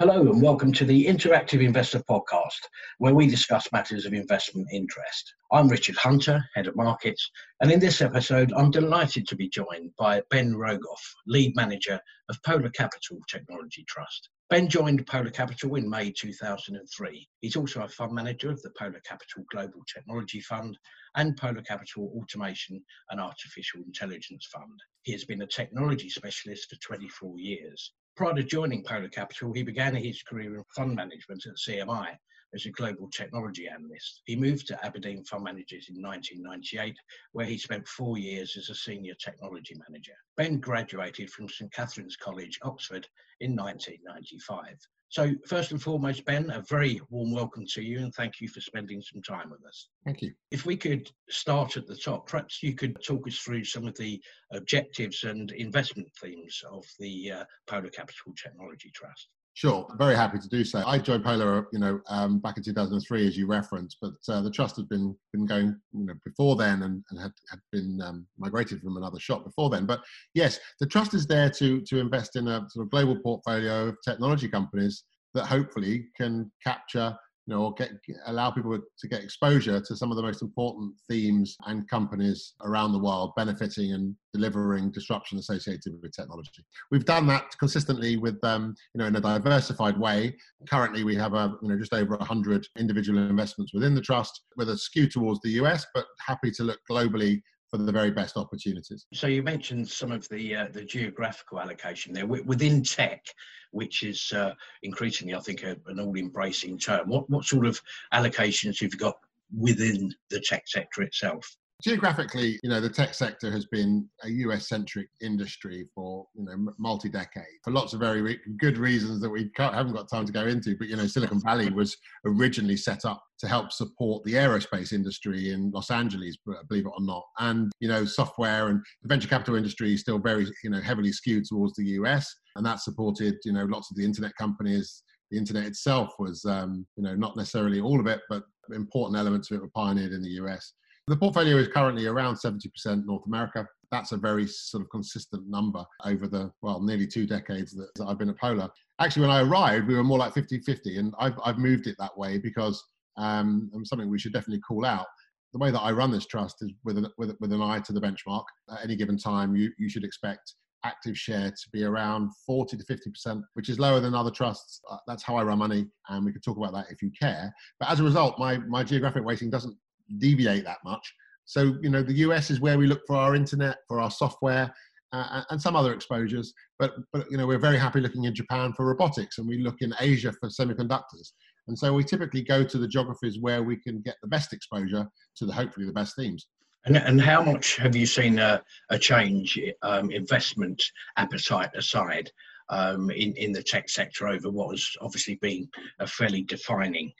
Hello and welcome to the Interactive Investor Podcast, where we discuss matters of investment interest. I'm Richard Hunter, Head of Markets, and in this episode, I'm delighted to be joined by Ben Rogoff, Lead Manager of Polar Capital Technology Trust. Ben joined Polar Capital in May 2003. He's also a fund manager of the Polar Capital Global Technology Fund and Polar Capital Automation and Artificial Intelligence Fund. He has been a technology specialist for 24 years. Prior to joining Polar Capital, he began his career in fund management at CMI as a global technology analyst. He moved to Aberdeen Fund Managers in 1998, where he spent four years as a senior technology manager. Ben graduated from St Catherine's College, Oxford in 1995. So, first and foremost, Ben, a very warm welcome to you and thank you for spending some time with us. Thank you. If we could start at the top, perhaps you could talk us through some of the objectives and investment themes of the uh, Polar Capital Technology Trust. Sure, very happy to do so. I joined Polar, you know, um, back in 2003, as you referenced, but uh, the trust had been been going, you know, before then, and, and had, had been um, migrated from another shop before then. But yes, the trust is there to to invest in a sort of global portfolio of technology companies that hopefully can capture you know, or get, allow people to get exposure to some of the most important themes and companies around the world benefiting and delivering disruption associated with technology. We've done that consistently with, um, you know, in a diversified way. Currently, we have a, you know, just over 100 individual investments within the trust with a skew towards the US, but happy to look globally for the very best opportunities. So you mentioned some of the uh, the geographical allocation there within tech, which is uh, increasingly, I think, a, an all-embracing term. What what sort of allocations have you got within the tech sector itself? Geographically, you know, the tech sector has been a US centric industry for, you know, multi decade for lots of very re- good reasons that we haven't got time to go into. But, you know, Silicon Valley was originally set up to help support the aerospace industry in Los Angeles, believe it or not. And, you know, software and the venture capital industry is still very, you know, heavily skewed towards the US. And that supported, you know, lots of the internet companies. The internet itself was, um, you know, not necessarily all of it, but important elements of it were pioneered in the US. The portfolio is currently around 70% North America. That's a very sort of consistent number over the, well, nearly two decades that, I've been at Polar. Actually, when I arrived, we were more like 50 50, and I've, I've moved it that way because um, something we should definitely call out. The way that I run this trust is with an, with, with an eye to the benchmark. At any given time, you, you should expect active share to be around 40 to 50%, which is lower than other trusts. Uh, that's how I run money, and we could talk about that if you care. But as a result, my, my geographic weighting doesn't deviate that much. So, you know, the US is where we look for our internet, for our software, uh, and some other exposures. But, but, you know, we're very happy looking in Japan for robotics and we look in Asia for semiconductors. And so we typically go to the geographies where we can get the best exposure to the hopefully the best themes. And, and how much have you seen a, a change, um, investment appetite aside, um, in, in the tech sector over what has obviously been a fairly defining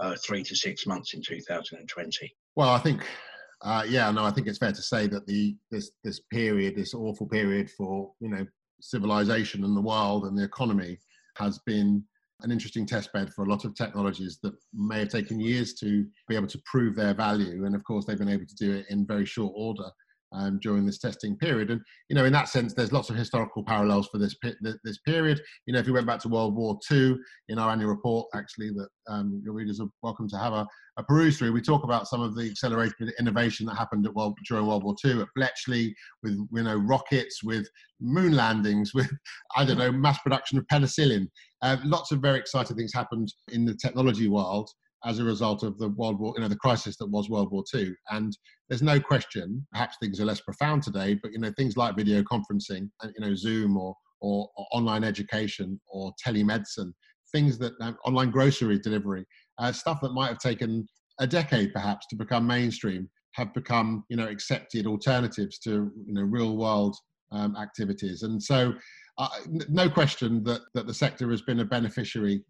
uh, three to six months in 2020? Well, I think, uh, yeah, no, I think it's fair to say that the this this period, this awful period for you know civilization and the world and the economy, has been an interesting testbed for a lot of technologies that may have taken years to be able to prove their value, and of course they've been able to do it in very short order um, during this testing period. And you know, in that sense, there's lots of historical parallels for this this period. You know, if you went back to World War II, in our annual report, actually, that um, your readers are welcome to have a, a, peruse through, we talk about some of the accelerated innovation that happened at World, during World War II at Bletchley, with you know rockets, with moon landings, with I don't know mass production of penicillin. Uh, lots of very exciting things happened in the technology world as a result of the World War, you know, the crisis that was World War II. And there's no question, perhaps things are less profound today, but you know, things like video conferencing, and you know, Zoom or, or, or online education or telemedicine, things that um, online grocery delivery, uh, stuff that might have taken a decade perhaps to become mainstream, have become you know accepted alternatives to you know real world um, activities. And so uh, no question that, that the sector has been a beneficiary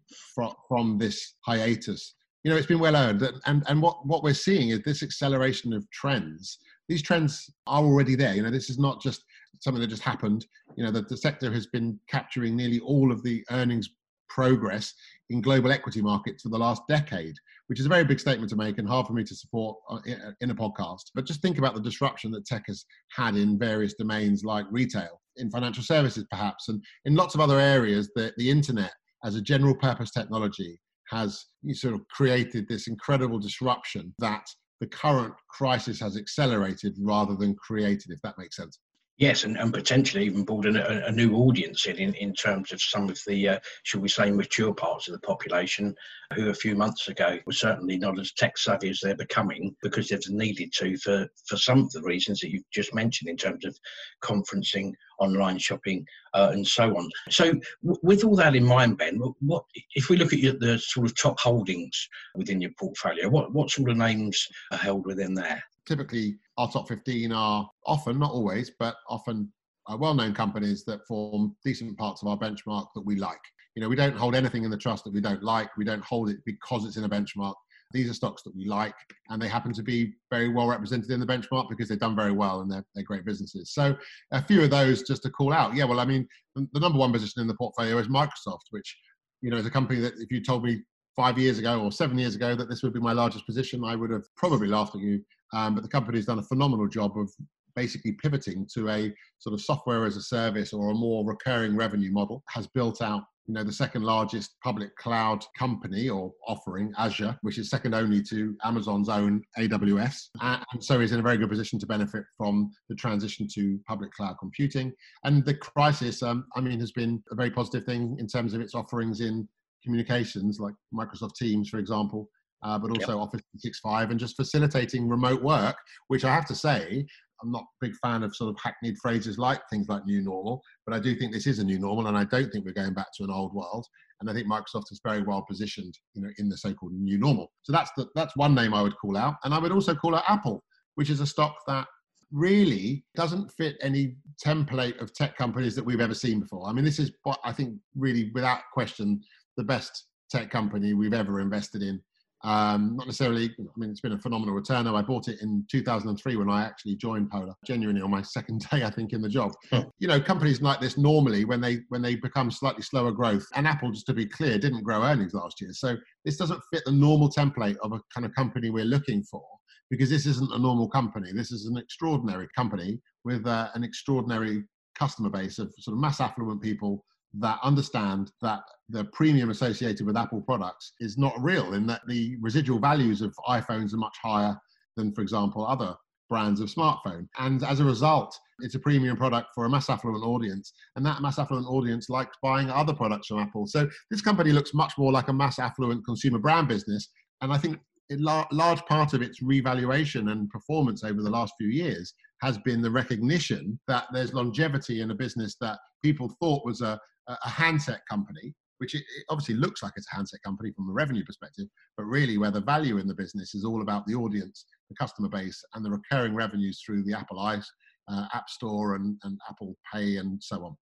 from this hiatus you know, it's been well earned. And, and what, what we're seeing is this acceleration of trends. These trends are already there. You know, this is not just something that just happened. You know, that the sector has been capturing nearly all of the earnings progress in global equity markets for the last decade, which is a very big statement to make and hard for me to support uh, in a podcast. But just think about the disruption that tech has had in various domains like retail, in financial services, perhaps, and in lots of other areas. that the internet as a general purpose technology has sort of created this incredible disruption that the current crisis has accelerated rather than created, if that makes sense. Yes, and, and potentially even in a, a, new audience in, in, in terms of some of the, uh, shall we say, mature parts of the population who a few months ago were certainly not as tech savvy as they're becoming because they've needed to for, for some of the reasons that you've just mentioned in terms of conferencing, online shopping, uh, and so on. So, w- with all that in mind, Ben, what if we look at your, the sort of top holdings within your portfolio? What what sort of names are held within there? Typically our top 15 are often, not always, but often uh, well-known companies that form decent parts of our benchmark that we like. You know, we don't hold anything in the trust that we don't like. We don't hold it because it's in a benchmark. These are stocks that we like, and they happen to be very well represented in the benchmark because they've done very well and they're, they're great businesses. So, a few of those just to call out. Yeah, well, I mean, the number one position in the portfolio is Microsoft, which, you know, is a company that if you told me five years ago or seven years ago that this would be my largest position, I would have probably laughed at you um, but the company has done a phenomenal job of basically pivoting to a sort of software as a service or a more recurring revenue model. Has built out you know the second largest public cloud company or offering azure which is second only to amazon's own aws and so is in a very good position to benefit from the transition to public cloud computing and the crisis um, i mean has been a very positive thing in terms of its offerings in communications like microsoft teams for example uh, but also yep. Office 365 and just facilitating remote work, which I have to say, I'm not a big fan of sort of hackneyed phrases like things like new normal, but I do think this is a new normal, and I don't think we're going back to an old world. And I think Microsoft is very well positioned, you know, in the so-called new normal. So that's the, that's one name I would call out, and I would also call out Apple, which is a stock that really doesn't fit any template of tech companies that we've ever seen before. I mean, this is what I think really, without question, the best tech company we've ever invested in um, not necessarily, I mean, it's been a phenomenal returner. I bought it in 2003 when I actually joined Polar, genuinely on my second day, I think, in the job. You know, companies like this normally, when they when they become slightly slower growth, and Apple, just to be clear, didn't grow earnings last year. So this doesn't fit the normal template of a kind of company we're looking for because this isn't a normal company. This is an extraordinary company with uh, an extraordinary customer base of sort of mass affluent people that understand that the premium associated with Apple products is not real, in that the residual values of iPhones are much higher than, for example, other brands of smartphone. And as a result, it's a premium product for a mass affluent audience. And that mass affluent audience likes buying other products from Apple. So this company looks much more like a mass affluent consumer brand business. And I think a large part of its revaluation and performance over the last few years has been the recognition that there's longevity in a business that people thought was a, a handset company, which it, it obviously looks like it's a handset company from a revenue perspective, but really where the value in the business is all about the audience, the customer base, and the recurring revenues through the Apple i uh, App Store and, and Apple Pay and so on.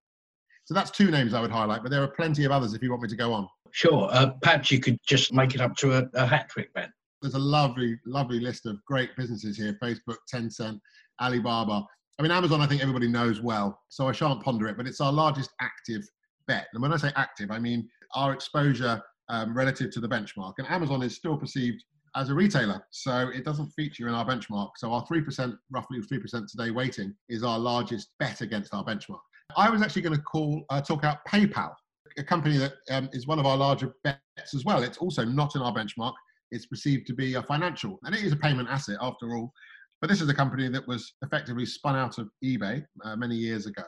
So that's two names I would highlight, but there are plenty of others if you want me to go on. Sure. Uh, perhaps you could just make it up to a, a hat trick, Ben. There's a lovely, lovely list of great businesses here Facebook, Tencent, Alibaba. I mean, Amazon, I think everybody knows well, so I shan't ponder it, but it's our largest active bet. And when I say active, I mean our exposure um, relative to the benchmark. And Amazon is still perceived as a retailer, so it doesn't feature in our benchmark. So our 3%, roughly 3% today weighting, is our largest bet against our benchmark. I was actually going to call uh, talk out PayPal, a company that um, is one of our larger bets as well. It's also not in our benchmark. It's perceived to be a financial, and it is a payment asset after all. But this is a company that was effectively spun out of eBay uh, many years ago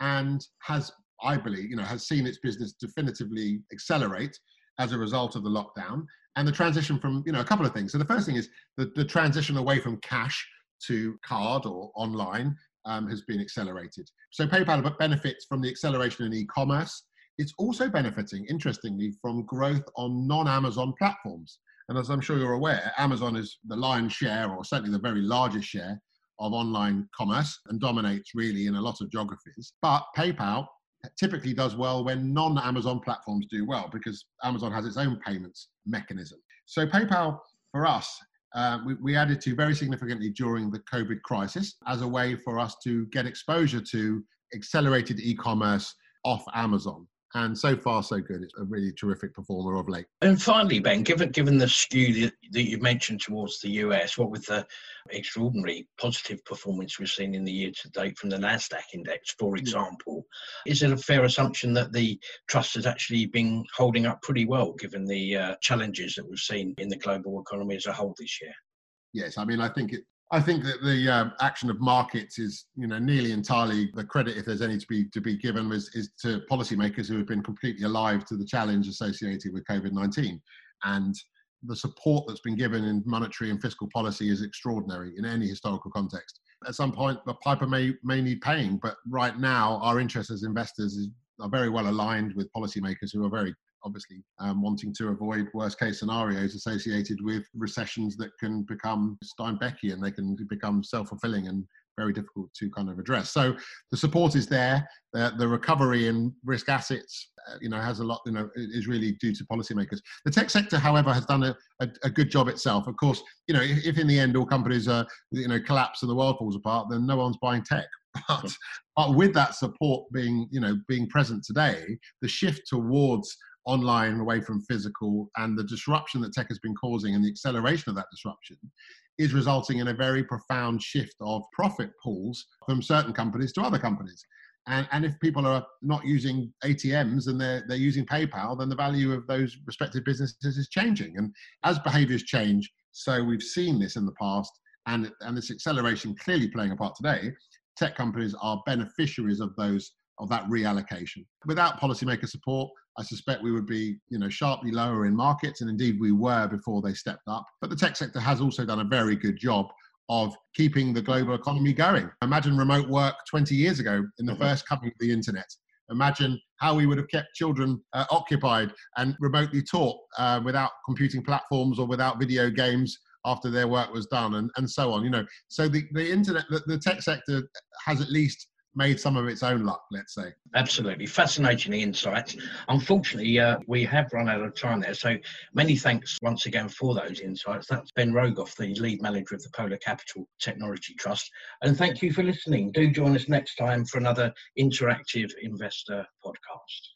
and has I believe, you know, has seen its business definitively accelerate as a result of the lockdown and the transition from, you know, a couple of things. So the first thing is the, the transition away from cash to card or online um, has been accelerated. So PayPal benefits from the acceleration in e-commerce. It's also benefiting, interestingly, from growth on non-Amazon platforms. And as I'm sure you're aware, Amazon is the lion's share, or certainly the very largest share, of online commerce and dominates really in a lot of geographies. But PayPal typically does well when non-Amazon platforms do well because Amazon has its own payments mechanism. So PayPal for us, uh, we, we, added to very significantly during the COVID crisis as a way for us to get exposure to accelerated e-commerce off Amazon. And so far, so good. It's a really terrific performer of late. And finally, Ben, given given the skew that, that you mentioned towards the US, what with the extraordinary positive performance we've seen in the year to date from the Nasdaq index, for example, is it a fair assumption that the trust has actually been holding up pretty well, given the uh, challenges that we've seen in the global economy as a whole this year? Yes, I mean, I think it, I think that the uh, action of markets is, you know, nearly entirely the credit, if there's any to be to be given, is, is to policymakers who have been completely alive to the challenge associated with COVID-19, and the support that's been given in monetary and fiscal policy is extraordinary in any historical context. At some point, the piper may may need paying, but right now, our interests as investors is, are very well aligned with policymakers who are very obviously um, wanting to avoid worst case scenarios associated with recessions that can become Steinbeckian, they can become self fulfilling and very difficult to kind of address. So the support is there. The, the recovery in risk assets, uh, you know, has a lot, you know, is really due to policymakers. The tech sector, however, has done a, a, a good job itself. Of course, you know, if, if, in the end all companies, are, you know, collapse and the world falls apart, then no one's buying tech. But, but with that support being, you know, being present today, the shift towards online away from physical and the disruption that tech has been causing and the acceleration of that disruption is resulting in a very profound shift of profit pools from certain companies to other companies. And, and if people are not using ATMs and they're, they're using PayPal, then the value of those respective businesses is changing. And as behaviors change, so we've seen this in the past, and, and this acceleration clearly playing a part today, tech companies are beneficiaries of those of that reallocation. Without policymaker support, I suspect we would be, you know, sharply lower in markets, and indeed we were before they stepped up. But the tech sector has also done a very good job of keeping the global economy going. Imagine remote work 20 years ago in the mm-hmm. first coming of the internet. Imagine how we would have kept children uh, occupied and remotely taught uh, without computing platforms or without video games after their work was done and, and so on you know so the, the internet the, the tech sector has at least made some of its own luck, let's say. Absolutely. Fascinating insights. Unfortunately, uh, we have run out of time there. So many thanks once again for those insights. That's Ben Rogoff, the lead manager of the Polar Capital Technology Trust. And thank you for listening. Do join us next time for another interactive investor podcast.